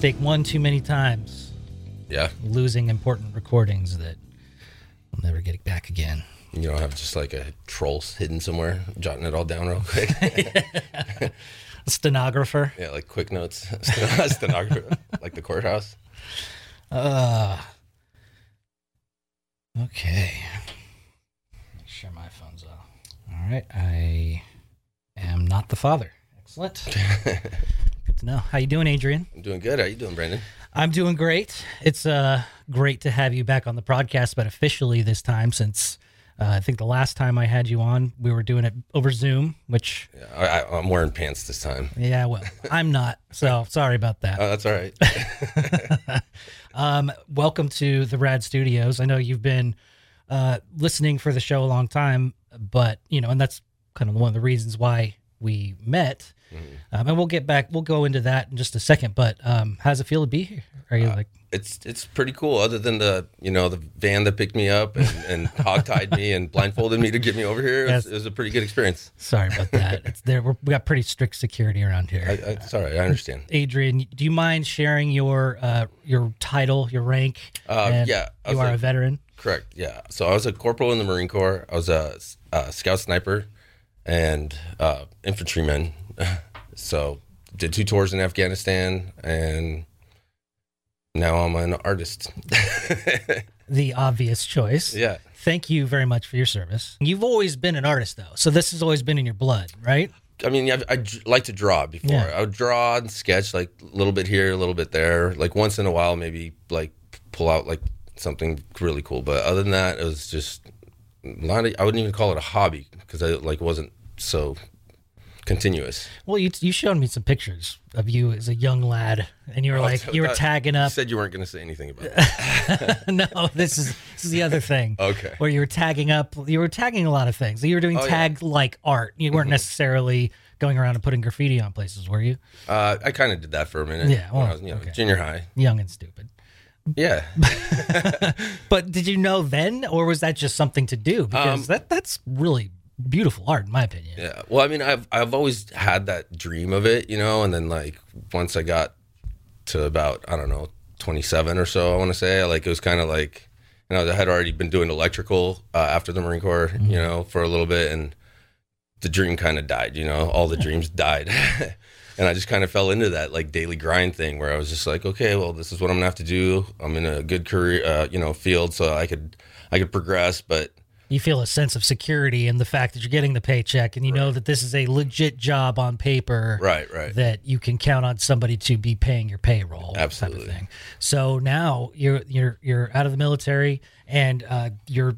Mistake one too many times, Yeah. losing important recordings that we'll never get it back again. You don't have just like a troll hidden somewhere, jotting it all down real quick. Stenographer. yeah, like quick notes, stenographer, like the courthouse. Uh, okay. Make sure my phone's off. All right. I am not the father. Excellent. Good to know. How you doing, Adrian? I'm doing good. How you doing, Brandon? I'm doing great. It's uh great to have you back on the podcast, but officially this time since uh, I think the last time I had you on, we were doing it over Zoom, which Yeah, I, I, I'm wearing pants this time. yeah, well, I'm not. So sorry about that. Oh, that's all right. Um, welcome to the Rad Studios. I know you've been uh, listening for the show a long time, but you know, and that's kind of one of the reasons why we met. Um, and we'll get back. We'll go into that in just a second. But um, how's it feel to be here? Are you like? it's it's pretty cool. Other than the you know the van that picked me up and, and hogtied me and blindfolded me to get me over here, it was, it was a pretty good experience. Sorry about that. It's there. We're, we got pretty strict security around here. I, I, right. I understand. Adrian, do you mind sharing your uh, your title, your rank? Uh, yeah, you are a- a veteran. Correct. Yeah. So I was a corporal in the Marine Corps. I was a, a scout sniper and uh, infantryman. so did two tours in Afghanistan and now I'm an artist. The obvious choice. yeah. Thank you very much for your service. You've always been an artist, though, so this has always been in your blood, right? I mean, I, I like to draw before. Yeah. I would draw and sketch like a little bit here, a little bit there. Like once in a while, maybe like pull out like something really cool. But other than that, it was just a lot of, I wouldn't even call it a hobby because I like wasn't so continuous. Well, you you showed me some pictures of you as a young lad, and you were like so you were that- tagging up. You said you weren't going to say anything about that. no, this is this is the other thing. Okay. Where you were tagging up, you were tagging a lot of things. You were doing Oh, tag like art. You weren't necessarily going around and putting graffiti on places, were you? Uh, I kind of did that for a minute. Yeah, when well, I was you know, okay. junior high. Young and stupid. Yeah. But did you know then, or was that just something to do? Because Um, that that's really beautiful art, in my opinion. Yeah. Well, I mean, I've I've always had that dream of it, you know, and then like once I got to about I don't know 27 or so, I want to say, like it was kind of like you know I had already been doing electrical uh, after the Marine Corps, you know, for a little bit, and the dream kind of died, you know, all the dreams died. And I just kind of fell into that like daily grind thing where I was just like, okay, well, this is what I'm gonna have to do. I'm in a good career, uh, you know, field, so I could, I could progress. But You feel a sense of security in the fact that you're getting the paycheck, and you know that this is a legit job on paper. right, right, that you can count on somebody to be paying your payroll Absolutely. type of thing. So now you're you're you're out of the military and uh, you're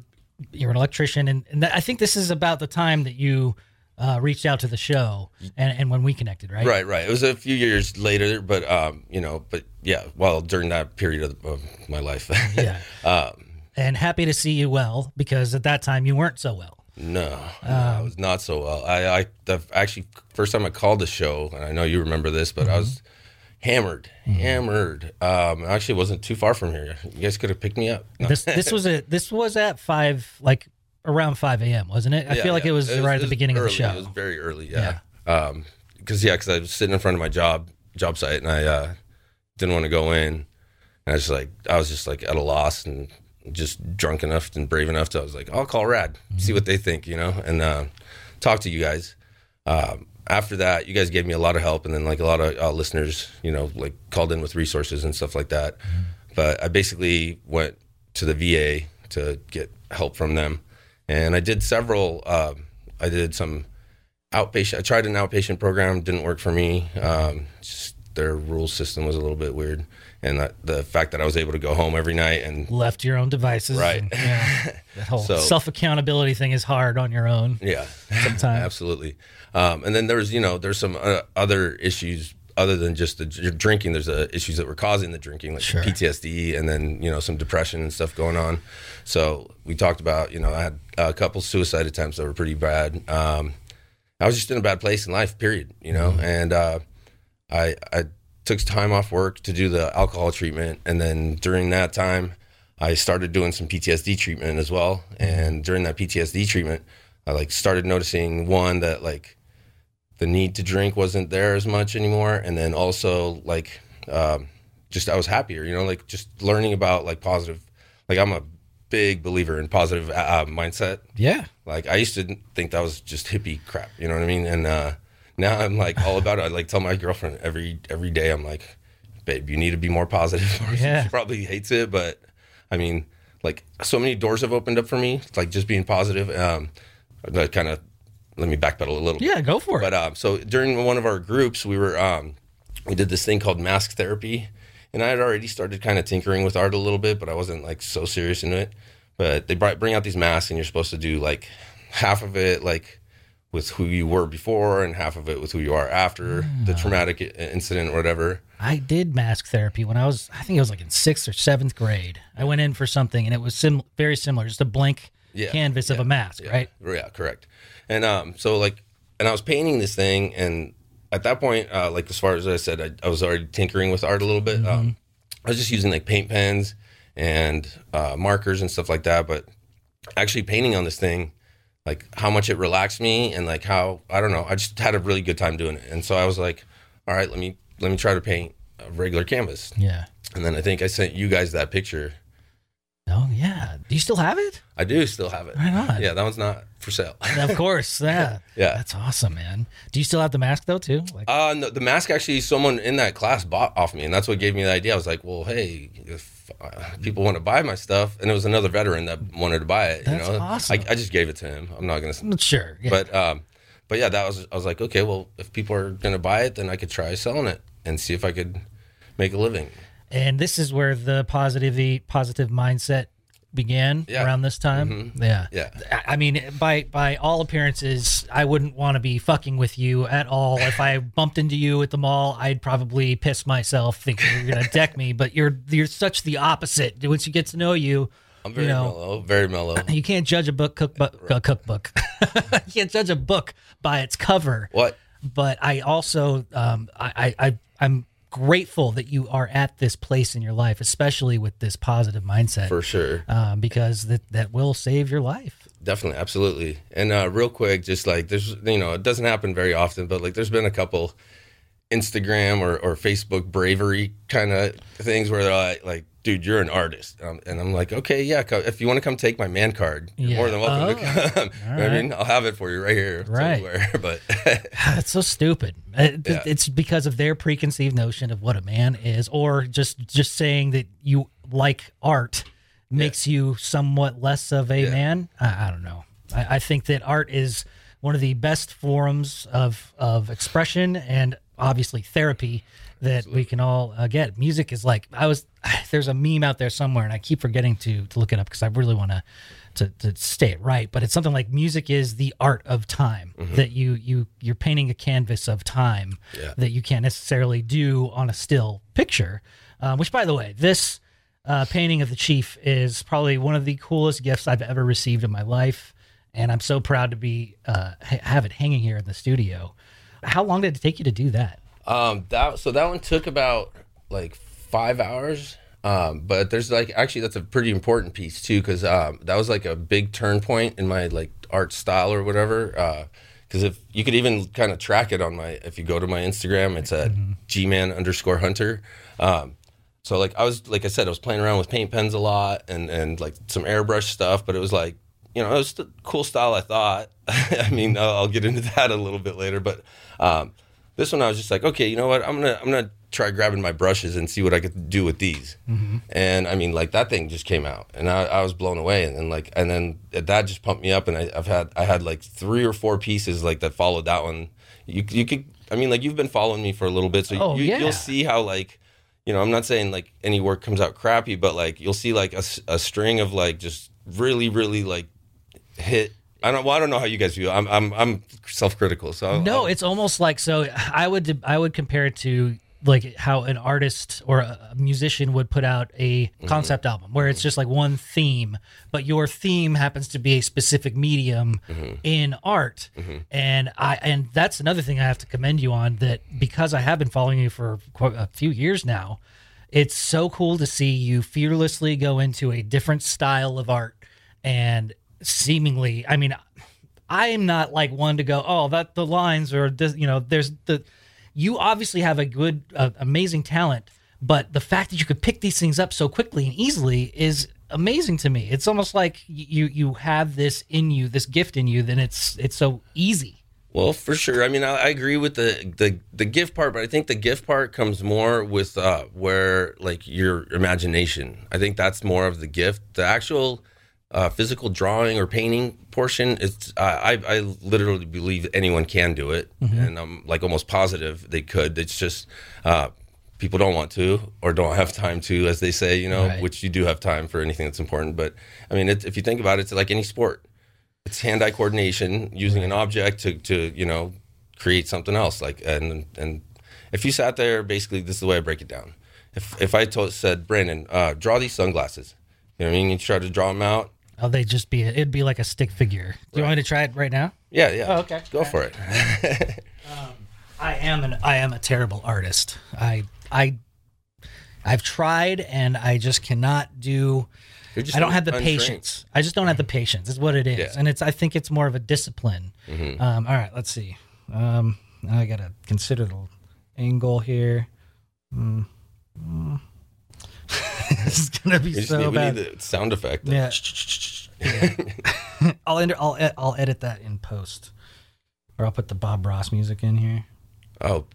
you're an electrician and, and that, I think this is about the time that you uh, reached out to the show and, and when we connected, right? Right, right. It was a few years later, but um, you know, but yeah, well, during that period of, of my life. Yeah. um, And happy to see you well because at that time you weren't so well. no, no, I was not so well. I, I the, actually first time I called the show, and I know you remember this, but I was hammered, hammered. Um, actually, wasn't too far from here. You guys could have picked me up. No. This this was a this was at five like around five a.m. wasn't it? I Yeah, feel like yeah. it was right at the beginning early. of the show. It was very early, yeah. Um, because yeah, because I was sitting in front of my job job site and I uh, didn't want to go in, and I was just like, I was just like at a loss and just drunk enough and brave enough to. I was like, I'll call Rad, see what they think, you know, and uh, talk to you guys. Um, after that, you guys gave me a lot of help, and then like a lot of uh, listeners, you know, like called in with resources and stuff like that. But I basically went to the VA to get help from them, and I did several. Um, I did some outpatient. I tried an outpatient program, didn't work for me. Um, just their rule system was a little bit weird, and that, the fact that I was able to go home every night and Left your own devices. Right. and, yeah, that whole So- self accountability thing is hard on your own. Yeah, Sometimes. absolutely. Um, and then there's you know there's some uh, other issues other than just the drinking. There's uh, issues that were causing the drinking, like Sure. PTSD, and then you know some depression and stuff going on. So we talked about you know I had a couple suicide attempts that were pretty bad. Um, I was just in a bad place in life, period. You know, and uh, I I took time off work to do the alcohol treatment, and then during that time, I started doing some PTSD treatment as well. And during that PTSD treatment, I like started noticing one that like the need to drink wasn't there as much anymore, and then also like um, just I was happier. You know, like just learning about like positive. Like I'm a big believer in positive uh, mindset. Yeah. Like I used to think that was just hippie crap. You know what I mean? And uh, now I'm like all about it. I like tell my girlfriend every every day. I'm like, babe, you need to be more positive. Yeah. she probably hates it, but I mean, like so many doors have opened up for me. It's Like just being positive. Um, that kind of let me backpedal a little. Yeah, go for it. But um, so during one of our groups, we were um, we did this thing called mask therapy, and I had already started kind of tinkering with art a little bit, but I wasn't like so serious in it. But they brought, bring out these masks, and you're supposed to do like half of it like with who you were before, and half of it with who you are after the traumatic incident or whatever. I did mask therapy when I was, I think it was like in sixth or seventh grade. I went in for something and it was sim- very similar, just a blank Yeah, canvas of a mask, right? Yeah, correct. And um, so like, and I was painting this thing, and at that point, uh, like as far as I said, I, I was already tinkering with art a little bit. Um, I was just using like paint pens and uh, markers and stuff like that, but actually painting on this thing, like how much it relaxed me, and like how I don't know, I just had a really good time doing it. And so I was like, all right, let me let me try to paint a regular canvas. Yeah. And then I think I sent you guys that picture. Oh, yeah. Do you still have it? I do still have it. Right on. Yeah, that one's not for sale. of course. Yeah. Yeah. That's awesome, man. Do you still have the mask though, too? Like, Uh, no, the mask actually, someone in that class bought off me, and that's what gave me the idea. I was like, well, hey, if people want to buy my stuff, and it was another veteran that wanted to buy it. That's you know, awesome. I, I just gave it to him. I'm not gonna, sure. Yeah. but um, but yeah, that was. I was like, okay, well, if people are gonna buy it, then I could try selling it and see if I could make a living. and this is where the positivity, positive mindset began Yeah. Mm-hmm. around this time. Yeah. Yeah. I- mean, by by all appearances, I wouldn't want to be fucking with you at all. If I bumped into you at the mall, I'd probably piss myself thinking you're gonna deck me. But you're you're such the opposite. Once you get to know you, I'm very You know- mellow, very mellow. you can't judge a book cookbook. Uh, cookbook. you can't judge a book by its cover. what? But I also, um, I, I, I, I'm grateful that you are at this place in your life, especially with this positive mindset, For sure. um, because that that will save your life. Definitely, absolutely. And uh, real quick, just like there's, you know, it doesn't happen very often, but like there's been a couple Instagram or, or Facebook bravery kind of things where they're like, like, dude, you're an artist. Um, and I'm like, okay, yeah, if you want to come take my man card, you're Yeah. more than welcome to Oh, come. You know what I mean, I'll have it for you right here. Right. Somewhere. But That's so stupid. It- Yeah. It's because of their preconceived notion of what a man is, or just just saying that you like art makes you somewhat less of a Yeah. man. I, I don't know. I, I think that art is one of the best forms of of expression and obviously therapy that we can all uh, get. Music is like I was. There's a meme out there somewhere, and I keep forgetting to to look it up because I really want to. To, to stay it right, but it's something like music is the art of time that you you you're painting a canvas of time Yeah. that you can't necessarily do on a still picture. Um, which, by the way, this uh, painting of the chief is probably one of the coolest gifts I've ever received in my life, and I'm so proud to be uh, ha- have it hanging here in the studio. How long did it take you to do that? um, that so that one took about like five hours. Um, but there's like actually that's a pretty important piece too because um, that was like a big turn point in my like art style or whatever. Because if you could even kind of track it on my if you go to my Instagram, it's at gman underscore hunter. Um, so like I was like I said, I was playing around with paint pens a lot and and like some airbrush stuff, but it was like you know it was a cool style. I thought. I mean, I'll, I'll get into that a little bit later, but um, this one I was just like, okay, you know what? I'm gonna I'm gonna try grabbing my brushes and see what I could do with these. Mm-hmm. And I mean, like that thing just came out, and I, I was blown away. And then like and then that just pumped me up, and I, I've had I had like three or four pieces like that followed that one. You you could I mean like you've been following me for a little bit, so Oh, you, yeah. you'll see how like you know I'm not saying like any work comes out crappy, but like you'll see like a, a string of like just really really like hit. I don't. Well, I don't know how you guys feel. I'm. I'm. I'm self-critical. So I'll- No, I'll- it's almost like so. I would I would compare it to like how an artist or a musician would put out a mm-hmm. concept album where it's mm-hmm. just like one theme, but your theme happens to be a specific medium mm-hmm. in art. And I and that's another thing I have to commend you on that because I have been following you for quite a few years now. It's so cool to see you fearlessly go into a different style of art and seemingly, I mean, I'm not like one to go, oh, that the lines or this, you know, there's the you obviously have a good, uh, amazing talent, but the fact that you could pick these things up so quickly and easily is amazing to me. It's almost like you you have this in you, this gift in you, then it's it's so easy. Well, for sure. I mean, I, I, agree with the, the the gift part, but I think the gift part comes more with uh, where like your imagination. I think that's more of the gift. The actual uh, physical drawing or painting portion, it's uh, I I literally believe anyone can do it, mm-hmm. and I'm like almost positive they could. It's just uh, people don't want to or don't have time to, as they say, you know, right. which you do have time for anything that's important. But I mean, it, if you think about it, it's like any sport it's hand-eye coordination using an object to, to you know create something else like and and if you sat there basically this is the way i break it down if if i told said brandon uh, draw these sunglasses you know what i mean you try to draw them out oh they just be it'd be like a stick figure do you want me to try it right now yeah yeah oh, okay go for it um, i am an i am a terrible artist i i i've tried and i just cannot do I don't have the untrained. patience. I just don't have the patience. Is what it is, yeah. and it's. I think it's more of a discipline. Mm-hmm. Um, all right, let's see. Um, I gotta consider the angle here. Mm. Mm. this is gonna be so need, bad. We need the sound effect. Yeah. yeah. I'll enter. I'll I'll edit that in post, or I'll put the Bob Ross music in here. Oh.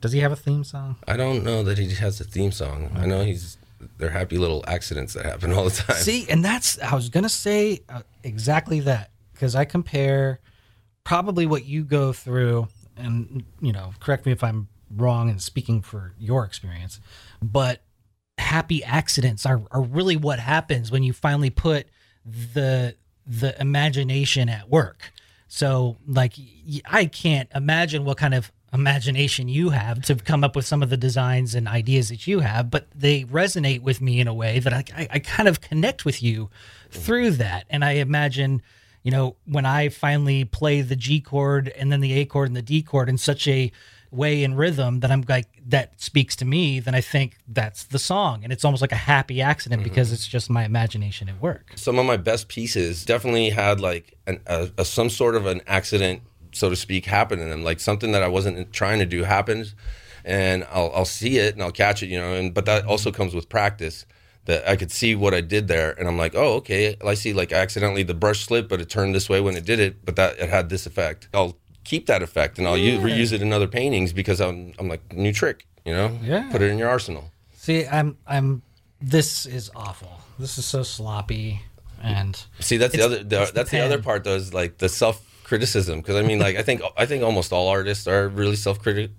Does he have a theme song? I don't know that he has a theme song. Okay. I know he's they're happy little accidents that happen all the time. See, and that's I was gonna say uh, exactly that because I compare probably what you go through, and you know, correct me if I'm wrong and speaking for your experience, but happy accidents are, are really what happens when you finally put the the imagination at work. So like I can't imagine what kind of imagination you have to come up with some of the designs and ideas that you have, but they resonate with me in a way that I, I, I kind of connect with you through that. And I imagine, you know, when I finally play the G chord and then the A chord and the D chord in such a way in rhythm that I'm like that speaks to me, then I think that's the song, and it's almost like a happy accident mm-hmm. because it's just my imagination at work. Some of my best pieces definitely had like an, a, a, some sort of an accident so to speak, happen in them. Like something that I wasn't trying to do happens, and I'll, I'll see it and I'll catch it, you know. And but that also comes with practice. That I could see what I did there, and I'm like, oh, okay. I see like accidentally the brush slipped, but it turned this way when it did it, but that it had this effect. I'll keep that effect and I'll yeah. use, reuse it in other paintings because I'm I'm like new trick, you know. Yeah. Put it in your arsenal. See, I'm I'm. This is awful. This is so sloppy and see that's the other the, that's the, the other part though is like the self criticism because I mean, like I think I think almost all artists are really self critical.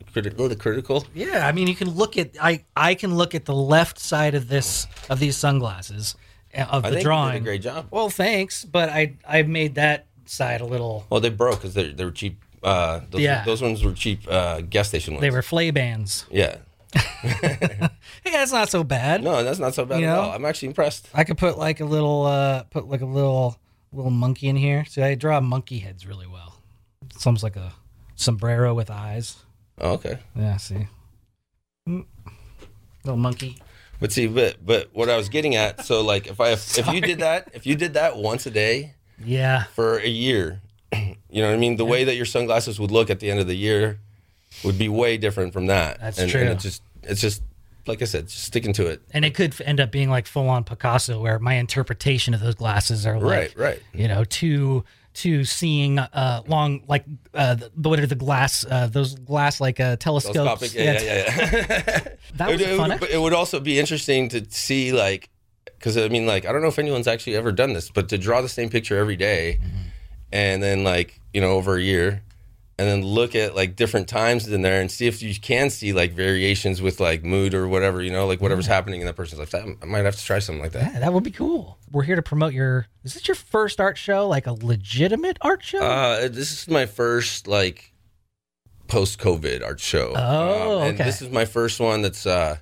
Critical. Yeah, I mean, you can look at I I can look at the left side of this of these sunglasses uh, of the drawing. great job. Well, thanks, but I I made that side a little. Well, they broke because they they were cheap. Uh, those, yeah, those ones were cheap uh, gas station ones. They were flay bands. Yeah. hey, that's not so bad. No, that's not so bad you at know? all. I'm actually impressed. I could put like a little, uh, put like a little little monkey in here. See, I draw monkey heads really well. It's almost like a sombrero with eyes. Oh, okay. Yeah. See, mm. little monkey. But see, but but what I was getting at, so like if I if you did that, if you did that once a day, yeah, for a year, you know what I mean. The yeah. way that your sunglasses would look at the end of the year would be way different from that. That's and, true. And it's just it's just like I said, just sticking to it. And it could end up being like full on Picasso, where my interpretation of those glasses are like, right, right. You know, too to seeing uh long like uh the, what are the glass uh those glass like uh telescopes yeah, yeah, yeah, yeah. that was it, fun it, it would also be interesting to see like because i mean like i don't know if anyone's actually ever done this but to draw the same picture every day, mm-hmm. And then like you know over a year and then look at like different times in there and see if you can see like variations with like mood or whatever, you know, like whatever's yeah. happening in that person's life. That, I might have to try something like that. Yeah, that would be cool. We're here to promote your. Is this your first art show? Like a legitimate art show? Uh, this is my first like post COVID art show. Oh, um, and okay. This is my first one that's uh.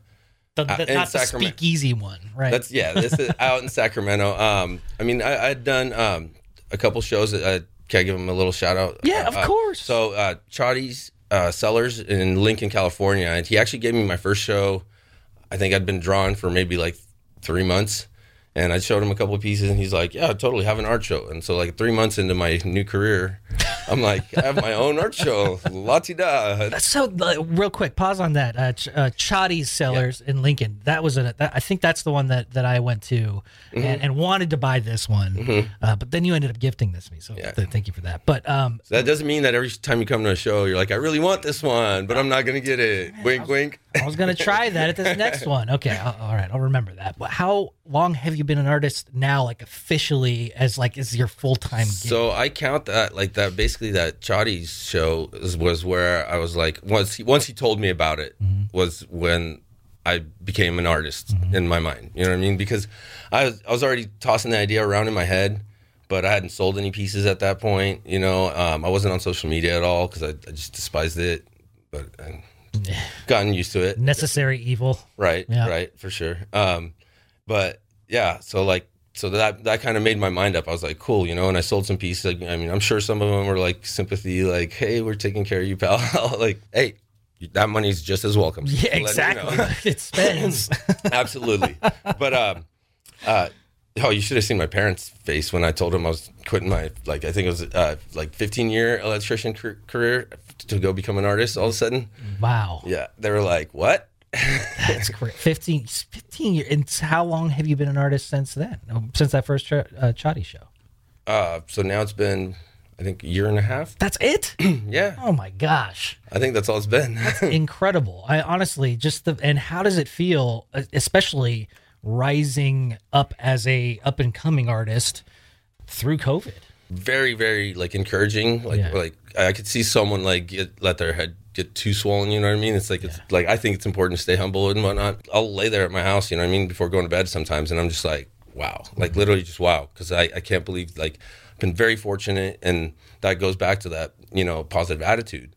The, the, not the speakeasy one, right? That's yeah. This is out in Sacramento. Um, I mean, I, I, had done um a couple shows at can I give him a little shout out? Yeah, of uh, course. So, uh, uh, Cellars in Lincoln, California, and he actually gave me my first show. I think I'd been drawing for maybe like three months, And I showed him a couple of pieces, and he's like, "Yeah, totally have an art show." And so, like three months into my new career, I'm like, "I have my own art show, Latida." ti da." So, like, real quick, pause on that. Uh, Ch- uh, Chatty's Cellars in Lincoln. That was a. That, I think that's the one that, that I went to Mm-hmm. and, and wanted to buy this one. Uh, but then you ended up gifting this to me, so Yeah. th- thank you for that. But um, That doesn't mean that every time you come to a show, you're like, "I really want this one, but I'm not gonna get it." Wink, wink. I was gonna try that at this next one. Okay, I'll, all right, I'll remember that. But how long have you been an artist now, like officially, as like is your full time? So I count that like that. Basically, that Chotti's show is, was where I was like once he once he told me about it mm-hmm. was when I became an artist mm-hmm. in my mind. You know what I mean? Because I was I was already tossing the idea around in my head, but I hadn't sold any pieces at that point. You know, um, I wasn't on social media at all because I, I just despised it. But I gotten used to it. Necessary evil. Right, Yeah. right, for sure. Um, but yeah, so like, so that that kind of made my mind up. I was like, cool, you know. And I sold some pieces. Like, I mean, I'm sure some of them were like sympathy, like, hey, we're taking care of you, pal. like, hey, that money's just as welcome. Yeah, Letting you exactly. know. it spends. Absolutely. But um, uh, oh, you should have seen my parents' face when I told them I was quitting my like I think it was uh, like 15 year electrician career to go become an artist. All of a sudden, wow, yeah, they were like, what? that's great. 15, 15 years. And how long have you been an artist since then? Um, Since that first ch- uh, Chatty show? Uh, so now it's been, I think, a year and a half. That's it. Yeah, oh my gosh. I think that's all it's been. incredible. I honestly just the and how does it feel, e- especially rising up as a up and coming artist through COVID? Very, very like encouraging. Like, Yeah. like I could see someone like get let their head get too swollen. You know what I mean? It's like it's like I think it's important to stay humble and whatnot. I'll lay there at my house. You know what I mean? Before going to bed sometimes, and I'm just like, wow, like mm-hmm. literally just wow, because I I can't believe like I've been very fortunate, and that goes back to that you know positive attitude.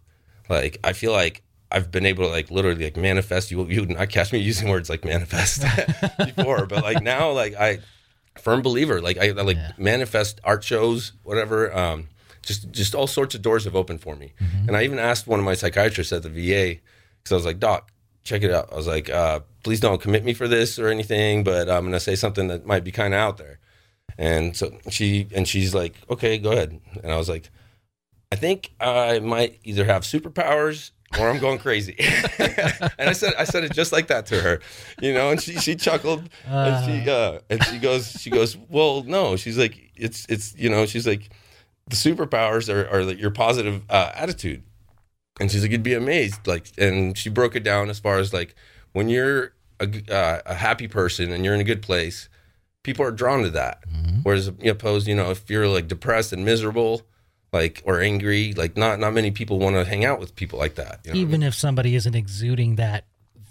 Like I feel like. I've been able to like literally like manifest. You you would not catch me using words like manifest before, but like now like I firm believer. Like I, I like manifest art shows, whatever. Um, just just all sorts of doors have opened for me. And I even asked one of my psychiatrists at the VA because I was like, Doc, check it out. I was like, uh, please don't commit me for this or anything, but I'm gonna say something that might be kind of out there. And so she and she's like, okay, go ahead. And I was like, I think I might either have superpowers or I'm going crazy. and I said I said it just like that to her, you know, and she she chuckled and she uh and she goes she goes, "Well, no." She's like it's it's you know, she's like the superpowers are are like your positive uh, attitude. And she's like you'd be amazed like and she broke it down as far as like when you're a, uh, a happy person and you're in a good place, people are drawn to that. Whereas opposed, you know, if you're like depressed and miserable, like or angry, like not not many people want to hang out with people like that. You know? Even if somebody isn't exuding that,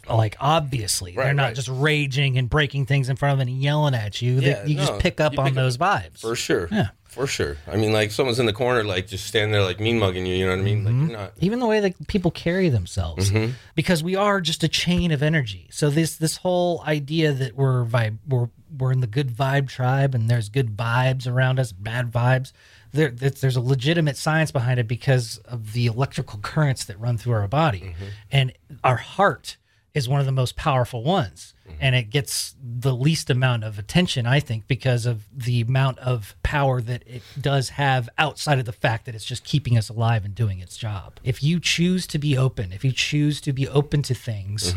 like obviously they're not right. just raging and breaking things in front of them and yelling at you. Yeah, they, you just pick up on pick up- those vibes. for sure, Yeah. for sure. I mean, like someone's in the corner, like just standing there, like mean mugging you. You know what I mean? Like you're not. even the way that people carry themselves Mm-hmm. because we are just a chain of energy so this this whole idea that we're vibe we're we're in the good vibe tribe and there's good vibes around us bad vibes there there's a legitimate science behind it because of the electrical currents that run through our body. Mm-hmm. and our heart is one of the most powerful ones. And it gets the least amount of attention i think because of the amount of power that it does have outside of the fact that it's just keeping us alive and doing its job. If you choose to be open if you choose to be open to things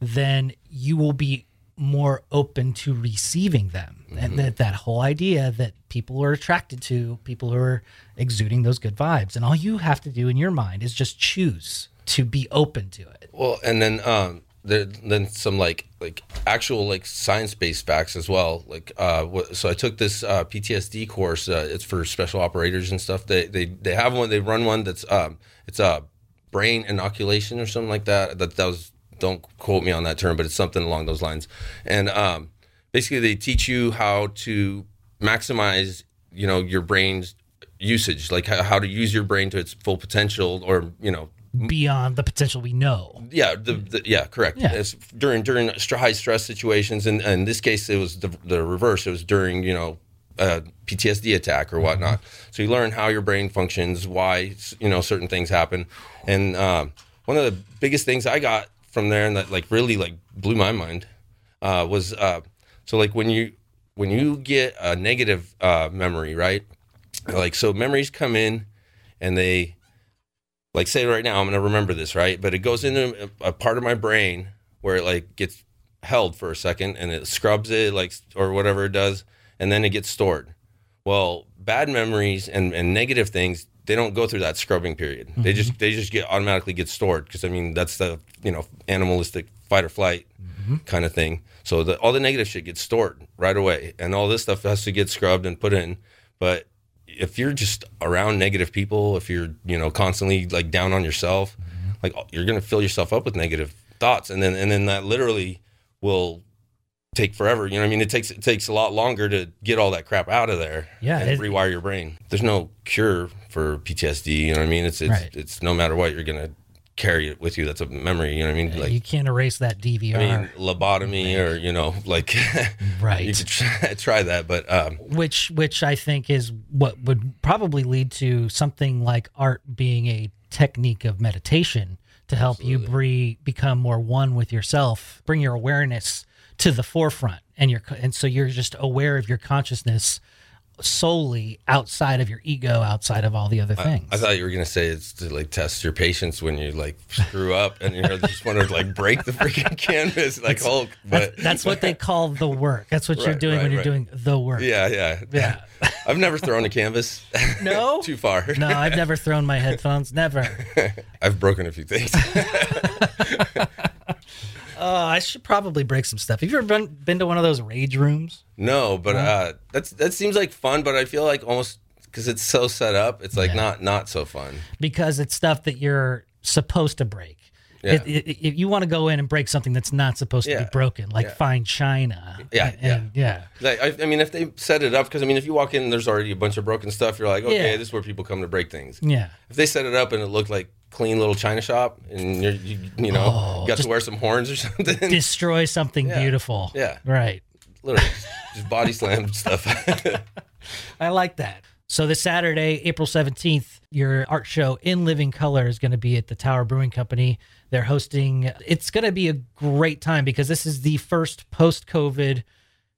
then you will be more open to receiving them and that, that whole idea that people are attracted to people who are exuding those good vibes and all you have to do in your mind is just choose to be open to it Well, and then um, there then some like like actual like science based facts as well. Like uh, so I took this uh, PTSD course. Uh, it's for special operators and stuff. They they they have one. They run one that's um it's a brain inoculation or something like that. That that was don't quote me on that term, but it's something along those lines. And um, basically they teach you how to maximize you know your brain's usage, like how, how to use your brain to its full potential, or you know beyond the potential we know yeah, the, the yeah, correct. Yeah. It's during during high stress situations, and, and in this case, it was the, the reverse. It was during you know a PTSD attack or whatnot. So you learn how your brain functions, why you know certain things happen, and um, one of the biggest things I got from there, and that like really like blew my mind, uh, was uh, so like when you when you get a negative uh, memory, right? Like so, memories come in, and they, like, say right now, I'm gonna remember this, right? But it goes into a, a part of my brain where it like gets held for a second, and it scrubs it, like, or whatever it does, and then it gets stored. Well, bad memories and, and negative things, they don't go through that scrubbing period. They mm-hmm. just they just get automatically get stored because I mean that's the you know animalistic fight or flight mm-hmm. kind of thing. So the, all the negative shit gets stored right away, and all this stuff has to get scrubbed and put in. But if you're just around negative people, if you're you know constantly like down on yourself, mm-hmm. like you're gonna fill yourself up with negative thoughts, and then and then that literally will take forever. You know what I mean? It takes it takes a lot longer to get all that crap out of there. Yeah, and rewire your brain. There's no cure for PTSD. You know what I mean? It's it's Right. it's no matter what you're gonna carry it with you. That's a memory. You know what I mean? Like you can't erase that DVR. I mean, lobotomy or you know, like Right. you could try, try that, but um, which which I think is what would probably lead to something like art being a technique of meditation to help you bre- become more one with yourself, bring your awareness to the forefront, and your and so you're just aware of your consciousness solely outside of your ego, outside of all the other things. I thought you were gonna say it's to like test your patience when you like screw up and you know, just want to like break the freaking canvas like Hulk. But that's, that's what they call the work. That's what you're doing right, when you're right. doing the work. yeah, yeah, Yeah. I've never thrown a canvas. No? too far. No, I've never thrown my headphones. Never. I've broken a few things. Oh, I should probably break some stuff. Have you ever been, been to one of those rage rooms? no, but uh, that's that seems like fun, but I feel like almost because it's so set up, it's like Yeah. not not so fun. Because it's stuff that you're supposed to break. Yeah. It- it- If you want to go in and break something that's not supposed to Yeah. be broken, like Yeah. fine china. Yeah, and, yeah. Like, I, I mean, if they set it up, because I mean, if you walk in and there's already a bunch of broken stuff, you're like, okay, Yeah. this is where people come to break things. Yeah. If they set it up and it looked like clean little china shop, and you're, you you know Oh, got to wear some horns or something, Destroy something Yeah. beautiful. Yeah. Right. literally just body slam stuff. I like that. So this Saturday, April 17th, your art show in living color is going to be at the Tower Brewing Company. They're hosting it's going to be a great time because this is the first post-COVID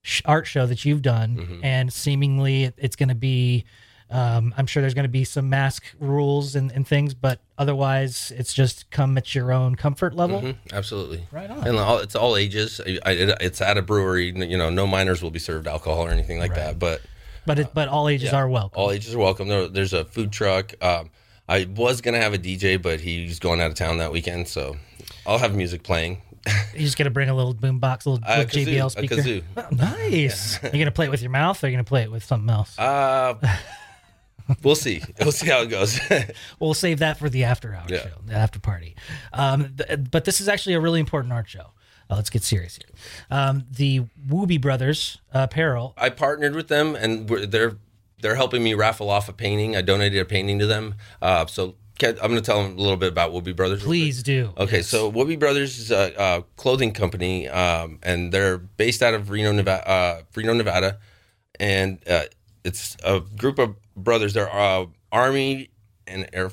sh- art show that you've done Mm-hmm. and seemingly it's going to be um, I'm sure there's going to be some mask rules and, and things, but otherwise it's just come at your own comfort level. Mhm, Absolutely. Right on. And all, it's all ages. I, I, it's at a brewery. You know, no minors will be served alcohol or anything like that. But But it, but all ages Yeah. are welcome. all ages are welcome. There, there's a food truck. Um, I was gonna have a DJ, but he's going out of town that weekend, so I'll have music playing. You're just gonna bring a little boombox, a little, A little kazoo, JBL speaker. Oh, nice. You're gonna play it with your mouth, or you're gonna play it with something else? Uh, we'll see. We'll see how it goes. we'll save that for the after hour Yeah. show, the after party. Um, th- but this is actually a really important art show. Uh, let's get serious here. Um, the Woobie Brothers apparel. I partnered with them, and they're they're helping me raffle off a painting. I donated a painting to them. Uh, so I'm going to tell them a little bit about Woobie Brothers. Please do. Okay, Yes. so Woobie Brothers is a, a clothing company, um, and they're based out of Reno, Nevada. Uh, Reno, Nevada, and uh, it's a group of brothers. They're uh, Army and Air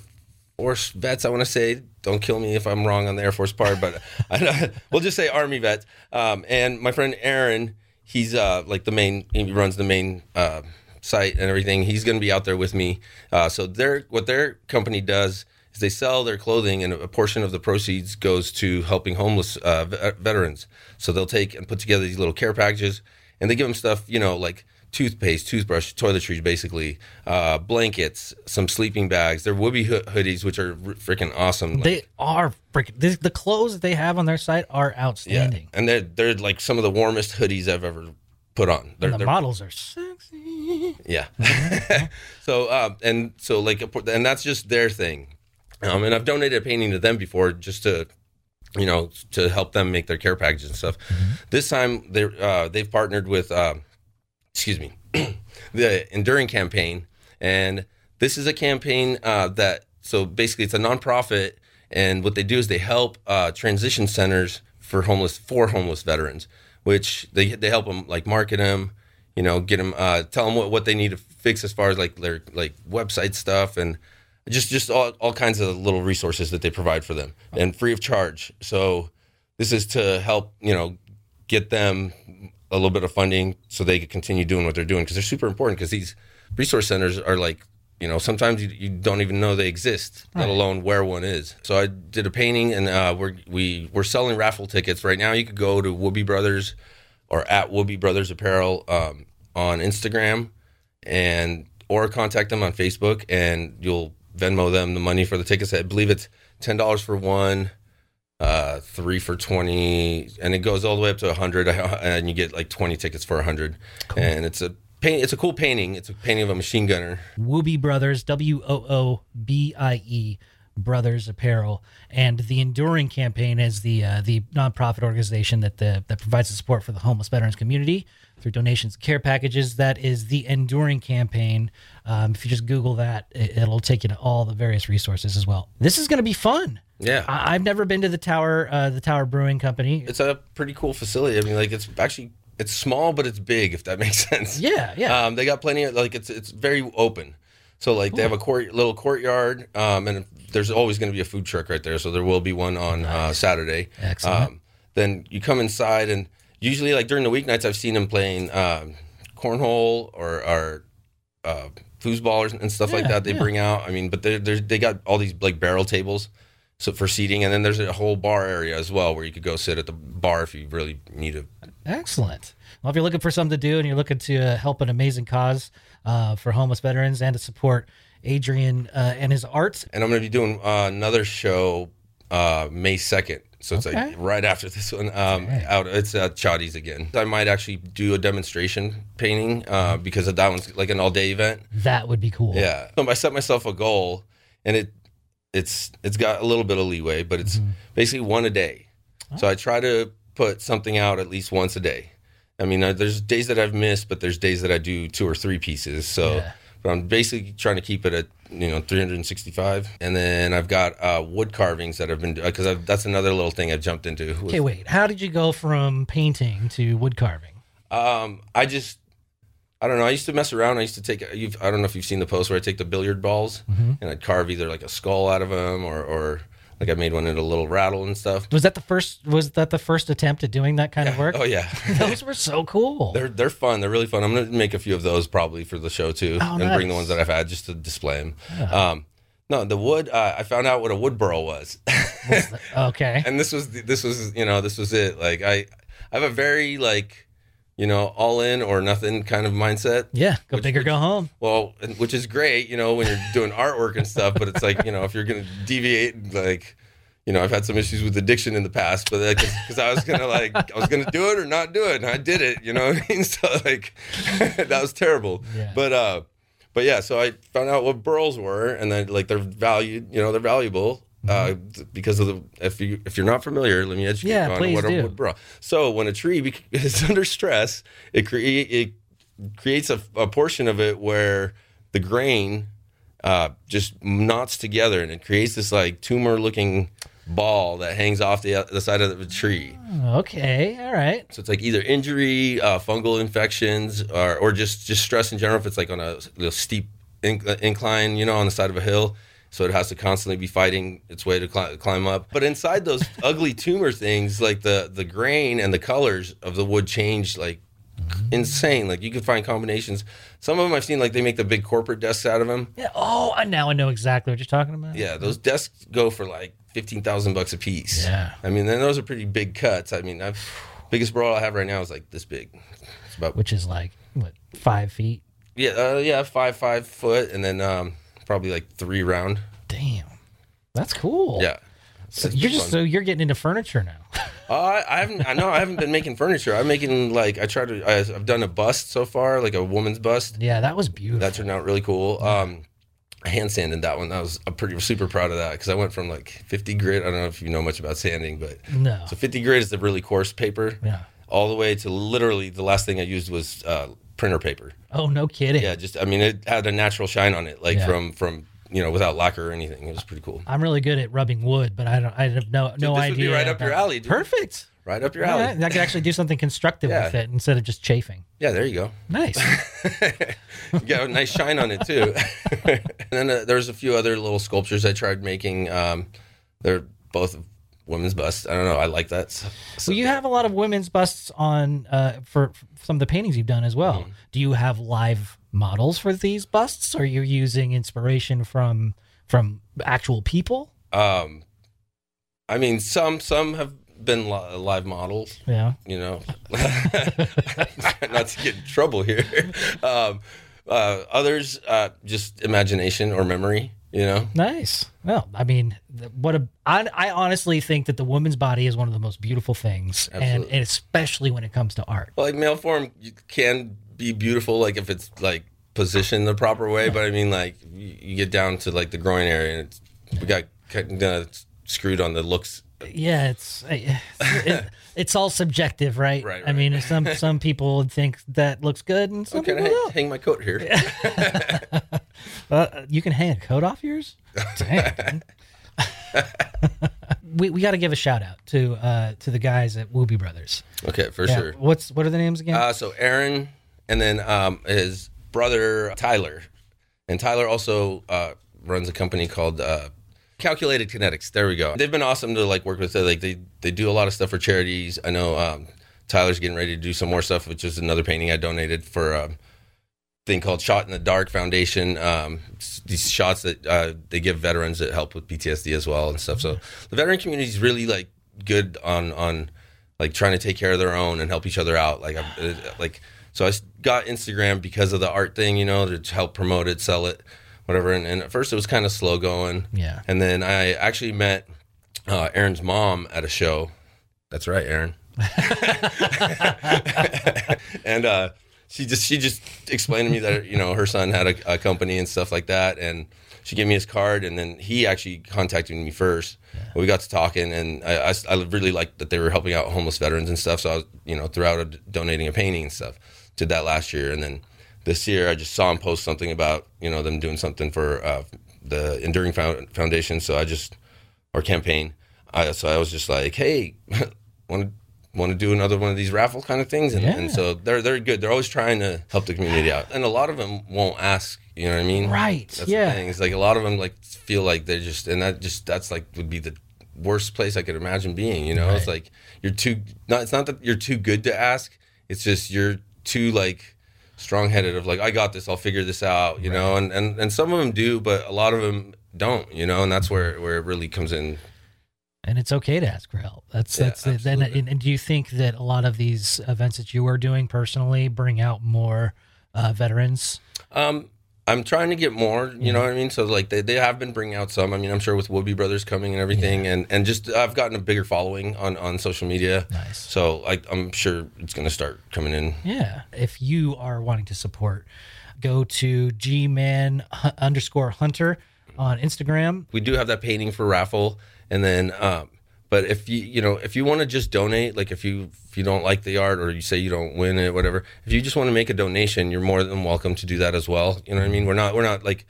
Force vets. I want to say. Don't kill me if I'm wrong on the Air Force part, but I we'll just say Army vets. Um, and my friend Aaron, he's uh, like the main. He runs the main. Uh, site and everything he's going to be out there with me uh, so their what their company does is they sell their clothing and a portion of the proceeds goes to helping homeless uh, ve- veterans so they'll take and put together these little care packages and they give them stuff you know like toothpaste toothbrush toiletries basically uh, blankets some sleeping bags they're woobie ho- hoodies which are r- freaking awesome Like, They are freaking. The, the clothes that they have on their site are outstanding. yeah and they're they're like some of the warmest hoodies i've ever put on they're, And the they're models are sexy. Yeah. so um, and so like and that's just their thing. Um, and I've donated a painting to them before just to you know to help them make their care packages and stuff. This time they uh, they've partnered with um, excuse me the Enduring campaign. And this is a campaign uh, that so basically it's a nonprofit and what they do is they help uh, transition centers for homeless for homeless veterans which they they help them like market them you know get them uh, tell them what, what they need to fix as far as like their like website stuff and just just all, all kinds of little resources that they provide for them and free of charge. So this is to help you know get them a little bit of funding so they could continue doing what they're doing because they're super important because these resource centers are like you know sometimes you, you don't even know they exist let alone where one is. So i did a painting and uh, we're we, we're selling raffle tickets. Right now you could go to woobie brothers or at woobie brothers apparel um, on instagram and or contact them on facebook and you'll venmo them the money for the tickets. I believe it's $10 for one uh, three for 20 and it goes all the way up to 100 and you get like 20 tickets for 100 cool. and it's a paint it's a cool painting it's a painting of a machine gunner Woobie Brothers, W O O B I E Brothers Apparel, and the Enduring campaign is the uh, the nonprofit organization that the that provides the support for the homeless veterans community through donations, and care packages. That is the Enduring campaign. Um, if you just Google that, it, it'll take you to all the various resources as well. This is going to be fun. Yeah. I, I've never been to the Tower, uh, the Tower Brewing Company. it's a pretty cool facility. I mean like it's actually it's small but it's big if that makes sense. Yeah, yeah. um, they got plenty of like it's it's very open. So like they have a court little courtyard um, and there's always going to be a food truck right there so there will be one on uh, saturday. Excellent. um, then you come inside and usually like during the weeknights i've seen them playing um, cornhole or, or uh, foosball and stuff like that they yeah. bring out. I mean but they they got all these like barrel tables so for seating and then there's a whole bar area as well where you could go sit at the bar if you really need to Excellent. Well, if you're looking for something to do and you're looking to uh, help an amazing cause uh, for homeless veterans and to support Adrian uh, and his art, and I'm going to be doing uh, another show uh, May 2nd. So it's Okay. like right after this one. Um, Okay. out it's at Chotty's again. I might actually do a demonstration painting uh, because of that one's like an all day event. that would be cool. Yeah. So I set myself a goal, and it it's it's got a little bit of leeway, but it's Mm-hmm. basically one a day. So I try to put something out at least once a day. I mean, uh, there's days that I've missed, but there's days that I do two or three pieces. So, Yeah. but I'm basically trying to keep it at you know 365. And then I've got uh, wood carvings that I've been because that's another little thing I've jumped into. with- Okay, wait. How did you go from painting to wood carving? Um, I just, I don't know. I used to mess around. I used to take. You've, I don't know if you've seen the post where I take the billiard balls Mm-hmm. and I'd carve either like a skull out of them or, or like I made one into a little rattle and stuff. Was that the first? Was that the first attempt at doing that kind of work? Oh yeah, Those were so cool. they're they're fun. They're really fun. I'm gonna make a few of those probably for the show too, Oh, and bring the ones that I've had just to display them. Um, no, the wood. Uh, I found out what a wood burl was. okay. and this was this was you know this was it like i i have a very like you know all in or nothing kind of mindset Yeah. Go Which- big or go home. well which is great you know when you're doing artwork and stuff but it's like you know if you're gonna deviate like you know i've had some issues with addiction in the past but because i was gonna like i was gonna do it or not do it and i did it you know what i mean so like that was terrible Yeah. but uh but yeah so i found out what burls were and then like they're valued you know they're valuable uh, because of the if you if you're not familiar, let me educate Yeah, you on what do. a wood burl. So when a tree is under stress, it create it creates a, a portion of it where the grain uh, just knots together and it creates this like tumor looking ball that hangs off the, the side of the tree. Okay. All right. So it's like either injury, uh, fungal infections, or, or just, just stress in general. If it's like on a little steep in, uh, incline, you know, on the side of a hill. So it has to constantly be fighting its way to cli- climb up. But inside those ugly tumor things, like the, the grain and the colors of the wood change like insane. Like you can find combinations. Some of them I've seen like they make the big corporate desks out of them. Yeah. Oh, I- now I know exactly what you're talking about. Yeah, those desks go for like fifteen thousand bucks a piece. Yeah. I mean, then those are pretty big cuts. I mean, I've biggest burl I have right now is like this big. It's about Which is like what five feet. yeah, uh, yeah, five five foot, and then um, probably like three round. Damn. That's cool. Yeah. So It's you're just fun. so you're getting into furniture now. Uh, I, I haven't. I know I haven't been making furniture. I'm making like I tried to. I, I've done a bust so far, like a woman's bust. yeah, that was beautiful. That turned out really cool. Um, I hand sanded that one. That was I'm pretty super proud of that because I went from like 50 grit. I don't know if you know much about sanding, but no. so 50 grit is the really coarse paper. Yeah. all the way to literally the last thing I used was uh, printer paper. Oh, no kidding. Yeah, just I mean it had a natural shine on it, like Yeah. from from you know without lacquer or anything. It was pretty cool. I'm really good at rubbing wood, but I don't. I have no no this would be idea. right up your alley, dude. Perfect. Right up your alley. right, I could actually do something constructive Yeah. with it instead of just chafing. Yeah, there you go. Nice. You got a nice shine on it too. and then uh, there's a few other little sculptures I tried making. Um, they're both women's busts. I don't know. I like that. So, So you have a lot of women's busts on uh, for, for some of the paintings you've done as well. Mm-hmm. Do you have live models for these busts? Or are you using inspiration from from actual people? um, I mean, some some have been li- live models. Yeah. You know, not to get in trouble here. Um, uh, others uh, just imagination or memory. You know. Nice. Well, I mean, what a I, I honestly think that the woman's body is one of the most beautiful things, and, and especially when it comes to art. Well, like male form you can be beautiful, like if it's like positioned the proper way. But I mean, like you, get down to like the groin area, and it's, we got kind of uh, screwed on the looks. Yeah, it's uh, it, it's all subjective, right? Right, I mean, some some people would think that looks good, and some I people hang, don't. hang my coat here? Uh, you can hang a coat off yours. Dang. we we got to give a shout out to uh to the guys at Woobie Brothers. Okay, for Yeah, sure. What's what are the names again? Uh, so Aaron, and then um, his brother Tyler, and Tyler also uh, runs a company called uh, Calculated Kinetics. There we go. They've been awesome to like work with. Like they they do a lot of stuff for charities. I know um, Tyler's getting ready to do some more stuff, which is another painting I donated for. Um, thing called Shot in the Dark Foundation. Um, these shots that uh, they give veterans that help with PTSD as well and stuff. So the veteran community is really like good on on like trying to take care of their own and help each other out. Like I'm, uh, like so I got Instagram because of the art thing, you know, to help promote it, sell it, whatever. And, and at first it was kind of slow going. yeah. And then I actually met uh, Aaron's mom at a show. That's right, Aaron. and uh, she just she just explained to me that you know her son had a, a company and stuff like that, and she gave me his card, and then he actually contacted me first. We got to talking, and I, I, I really liked that they were helping out homeless veterans and stuff. So I was you know throughout uh, donating a painting and stuff. Did that last year, and then this year I just saw him post something about you know them doing something for uh, the Enduring Found- Foundation. So I just or campaign. I, so I was just like, hey, want to want to do another one of these raffle kind of things, and, and so they're they're good. They're always trying to help the community out, and a lot of them won't ask. You know what I mean? Right, That's yeah. The thing. It's like a lot of them like feel like they're just, and that just that's like would be the worst place I could imagine being. You know, it's like you're too. Not it's not that you're too good to ask. It's just you're too like strong headed of like I got this. I'll figure this out. You know, and and and some of them do, but a lot of them don't. You know, and that's where where it really comes in. And it's okay to ask for help. That's Yeah, that's it. Then, and, and do you think that a lot of these events that you are doing personally bring out more uh, veterans? Um, I'm trying to get more, you know what I mean? So like they, they have been bringing out some. I mean, I'm sure with Woobie Brothers coming and everything, and and just I've gotten a bigger following on on social media. Nice. So I, I'm sure it's gonna start coming in. Yeah. If you are wanting to support, go to gman hu- underscore hunter on Instagram. We do have that painting for raffle, and then um, but if you you know if you want to just donate, like if you if you don't like the art or you say you don't win it, whatever, if you just want to make a donation, you're more than welcome to do that as well. You know what I mean? We're not we're not like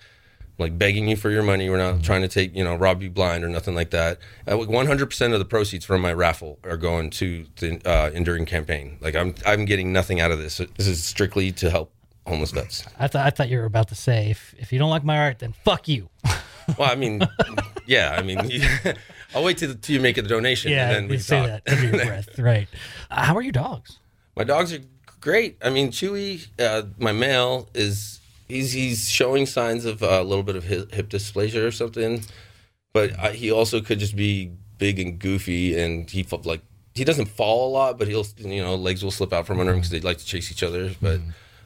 like begging you for your money. We're not trying to take, you know, rob you blind or nothing like that. Uh, 100% of the proceeds from my raffle are going to the uh, Enduring campaign. Like I'm, I'm getting nothing out of this. This is strictly to help homeless vets. I thought I thought you were about to say if if you don't like my art, then fuck you. Well, I mean, yeah, I mean, I'll wait till, till you make a donation yeah, and then we say talk. that under your breath, right? Uh, how are your dogs? My dogs are great. I mean, Chewy, uh, my male is he's he's showing signs of uh, a little bit of hip, hip dysplasia or something, but uh, he also could just be big and goofy, and he like he doesn't fall a lot, but he'll you know legs will slip out from under him because they like to chase each other. But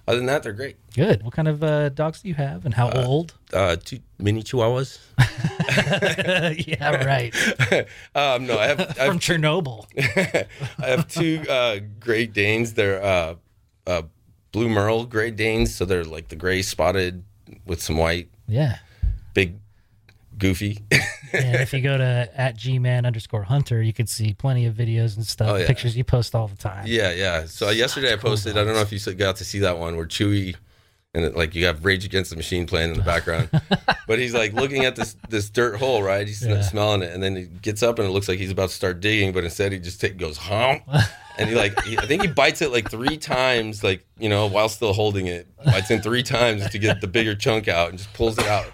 other than that, they're great. Good. What kind of uh, dogs do you have, and how old? Uh, two mini chihuahuas. yeah, right. um, no, I have I From have, Chernobyl. I have two uh, Great Danes. They're uh, uh, blue merle Great Danes, so they're like the gray spotted with some white. Yeah. big, goofy. And if you go to at gman underscore hunter, you can see plenty of videos and stuff, Oh, yeah. pictures you post all the time. yeah, yeah. So uh, yesterday I cool posted. I don't know if you got to see that one where Chewy and it, like you have Rage Against the Machine playing in the background, but he's like looking at this this dirt hole, right? He's Yeah. smelling it, and then he gets up and it looks like he's about to start digging, but instead he just take, goes hump, and he like he, I think he bites it like three times, like you know, while still holding it, bites in three times to get the bigger chunk out and just pulls it out.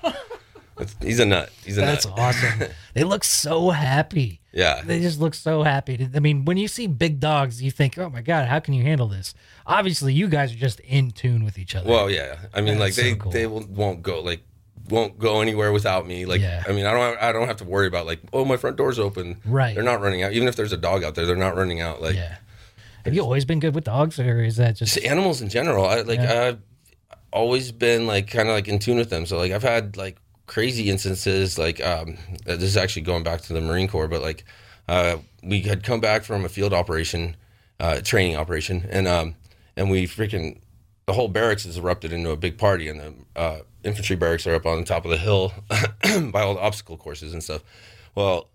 He's a nut. He's a nut. That's nut. awesome. they look so happy. Yeah. They just look so happy. I mean, when you see big dogs, you think, "Oh my god, how can you handle this?" Obviously, you guys are just in tune with each other. Well, yeah. I mean, like That's so they cool. they will, won't go like won't go anywhere without me. Like Yeah. I mean, I don't I don't have to worry about like oh my front door's open. Right. They're not running out. Even if there's a dog out there, they're not running out. Like yeah. Have you always been good with dogs, or is that just just animals in general. I like Yeah. I've always been like kind of like in tune with them. So like I've had like crazy instances. Like um, this is actually going back to the Marine Corps, but like uh, we had come back from a field operation, uh, training operation, and um, and we freaking the whole barracks is erupted into a big party, and the uh, infantry barracks are up on the top of the hill by all the obstacle courses and stuff. Well,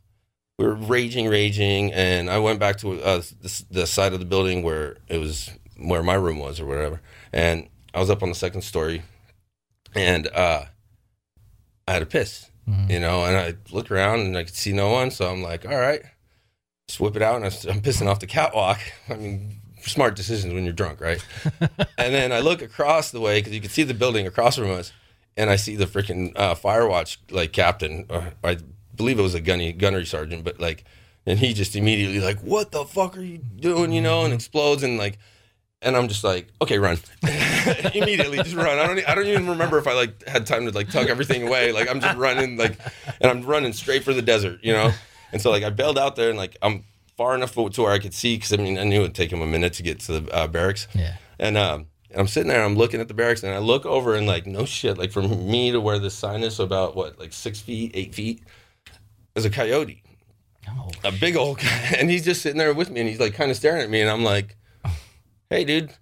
we were raging, raging, and I went back to uh, the, the side of the building where it was where my room was or whatever, and I was up on the second story, and uh, I had to piss, Mhm. you know, and I looked around and I could see no one, so I'm like, all right, just whip it out, and I'm pissing off the catwalk. I mean, smart decisions when you're drunk, right? and then I look across the way because you can see the building across from us, and I see the freaking uh, fire watch like captain, or I believe it was a gunny gunnery sergeant, but like, and he just immediately like, what the fuck are you doing, you know, and explodes and like. And I'm just like, okay, run. Immediately, just run. I don't. I don't even remember if I like had time to like tuck everything away. Like I'm just running, like, and I'm running straight for the desert, you know. And so like I bailed out there, and like I'm far enough to where I could see, because I mean I knew it'd take him a minute to get to the uh, barracks. yeah? And um, and I'm sitting there, I'm looking at the barracks, and I look over, and like no shit, like from me to where this sign is, so about what, like six feet, eight feet, there's a coyote, No. a big old, guy, and he's just sitting there with me, and he's like kind of staring at me, and I'm like, hey, dude,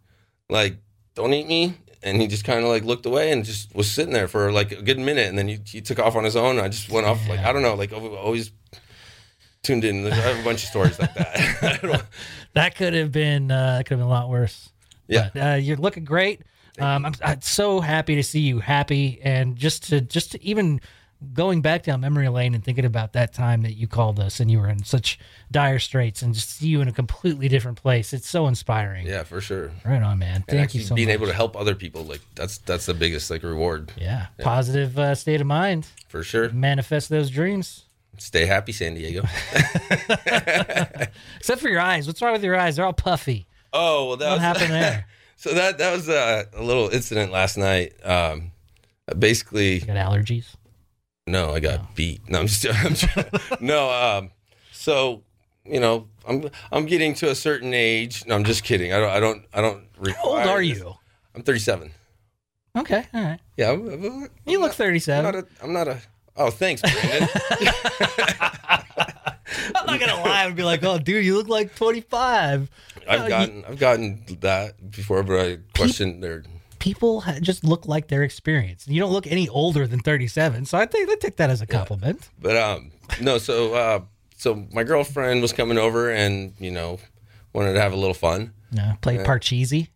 like don't eat me. And he just kind of like looked away and just was sitting there for like a good minute, and then he, he took off on his own. I just went off like I don't know, like always tuned in. I have a bunch of stories like that. That could have been. Uh, that could have been a lot worse. Yeah. But, uh, you're looking great. Um, I'm, I'm so happy to see you happy, and just to just to even going back down memory lane and thinking about that time that you called us and you were in such dire straits, and just see you in a completely different place. It's so inspiring. yeah, for sure. Right on, man. and Thank you so being much. able to help other people like that's that's the biggest like reward yeah. Positive uh, state of mind. for sure Manifest those dreams. stay happy san diego Except for your eyes. What's wrong with your eyes? They're all puffy. oh well that What was happened there? so that that was a, a little incident last night um basically You got allergies? No i got Oh. beat no i'm just I'm no um so you know i'm i'm getting to a certain age no i'm just kidding i don't i don't i don't How old are this. you? i'm 37 Okay, all right. yeah I'm, I'm- You look I'm 37. not a i'm not a oh thanks brandon I'm not gonna lie. I would be like, "Oh, dude, you look like 25." I've No, gotten I've gotten that before, but I question their People just look like they're experienced. You don't look any older than 37, so I think I take that as a compliment. but um no so uh so my girlfriend was coming over and you know wanted to have a little fun. No, play Parcheesi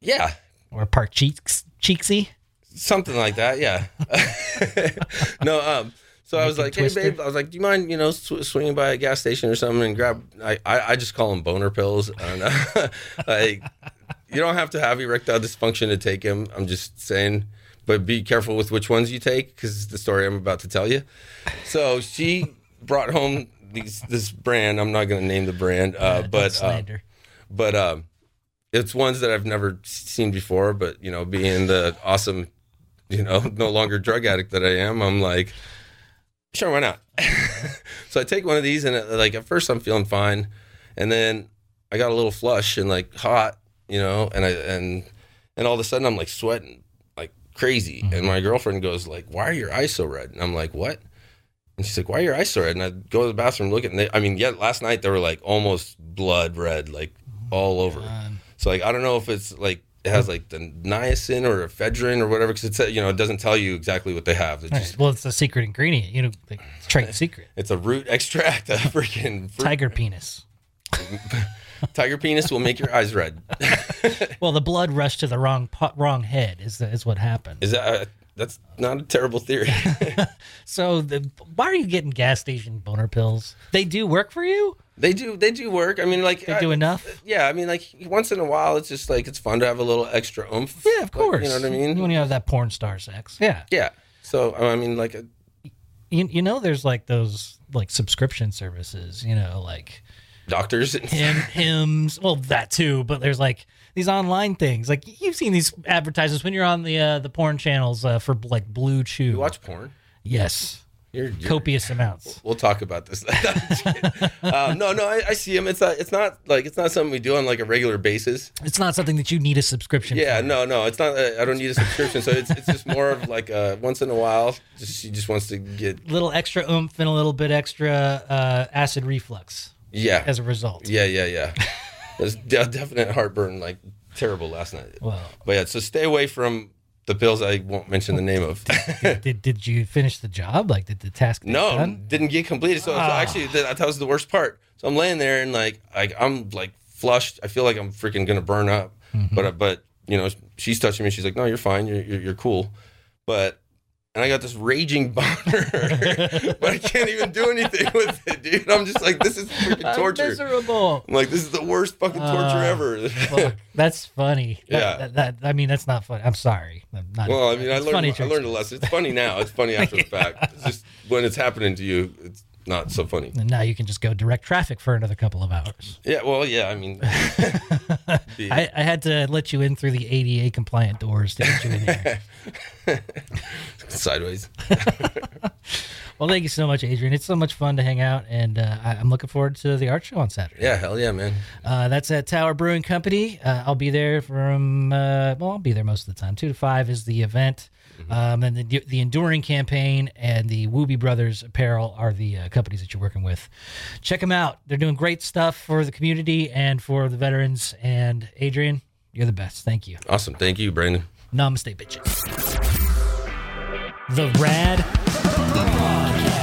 Yeah, or Parcheeks Cheeksy. something like that. Yeah. no um. So I was like, Twister? hey babe, I was like, do you mind, you know, sw- swinging by a gas station or something and grab? I I, I just call them boner pills. I don't know. like, you don't have to have erectile dysfunction to take them. I'm just saying, but be careful with which ones you take because it's the story I'm about to tell you. So she brought home these this brand. I'm not going to name the brand, uh, but uh, but um, it's ones that I've never seen before. But you know, being the awesome, you know, no longer drug addict that I am, I'm like, sure, why not? so I take one of these, and uh, like at first I'm feeling fine, and then I got a little flush and like hot, you know, and I and and all of a sudden I'm like sweating like crazy, and my girlfriend goes like, "Why are your eyes so red?" And I'm like, "What?" And she's like, "Why are your eyes so red?" And I go to the bathroom, look at, and they, I mean, yeah, last night they were like almost blood red, like all over. Um, So like I don't know if it's like it has like the niacin or ephedrine or whatever because it's you know it doesn't tell you exactly what they have. It's all just Well, it's a secret ingredient. You know, the trade secret. it's a root extract. A freaking fruit. Tiger penis. tiger penis will make your eyes red. Well, the blood rushed to the wrong wrong head. Is is what happened. Is that uh, that's not a terrible theory? So, the, why are you getting gas station boner pills? They do work for you. they do they do work. I mean like They do enough. Yeah, I mean like once in a while it's just like it's fun to have a little extra oomph. Yeah, of Like, course. you know what I mean? When you have that porn star sex. Yeah. Yeah. So I mean like uh, you, you know, there's like those like subscription services, you know, like Doctors. hymn, Hims. Well, that too, but there's like these online things. Like you've seen these advertisements when you're on the uh, the porn channels uh, for like Blue Chew. You watch porn? Yes, You're, you're copious amounts. We'll talk about this. um, no, no, I, I see them. It's not. It's not like it's not something we do on like a regular basis. It's not something that you need a subscription. Yeah, for. no, no, it's not. uh, I don't need a subscription, so it's it's just more of like uh, once in a while. Just she just wants to get little extra oomph and a little bit extra uh, acid reflux yeah, as a result. yeah, yeah, yeah. There's de- definite heartburn, like terrible last night. Well, But yeah, so stay away from the pills I won't mention the name of. did did you finish the job? Like, did the task no, done? didn't get completed. So, so Ah. actually, that, that was the worst part. So I'm laying there and like, like I'm like flushed. I feel like I'm freaking gonna burn up. Mm-hmm. But but you know, she's touching me. She's like, no, you're fine. You're you're, you're cool. But and I got this raging boner, but I can't even do anything with it, dude. I'm just like, this is freaking I'm torture. miserable. I'm like, this is the worst fucking torture Ah. ever. Fuck, that's funny. Yeah. That, that- I mean, that's not funny. I'm sorry. I'm not, well, I mean, I learned I learned a lesson. It's funny now. It's funny after the fact. It's just when it's happening to you, it's not so funny. And now you can just go direct traffic for another couple of hours. Yeah, well, yeah. I mean, be- I, I had to let you in through the ADA compliant doors to get you in here. sideways. well, thank you so much, Adrian. It's so much fun to hang out, and uh, I, I'm looking forward to the art show on Saturday. Yeah, hell yeah, man. Uh, that's at Tower Brewing Company. Uh, I'll be there from uh, well, I'll be there most of the time. Two to five is the event, um, and the the Enduring campaign and the Woobie Brothers Apparel are the uh, companies that you're working with. Check them out. They're doing great stuff for the community and for the veterans. And Adrian, you're the best. Thank you. Awesome. Thank you, Brandon. Namaste, bitches. The Rad Prodcast.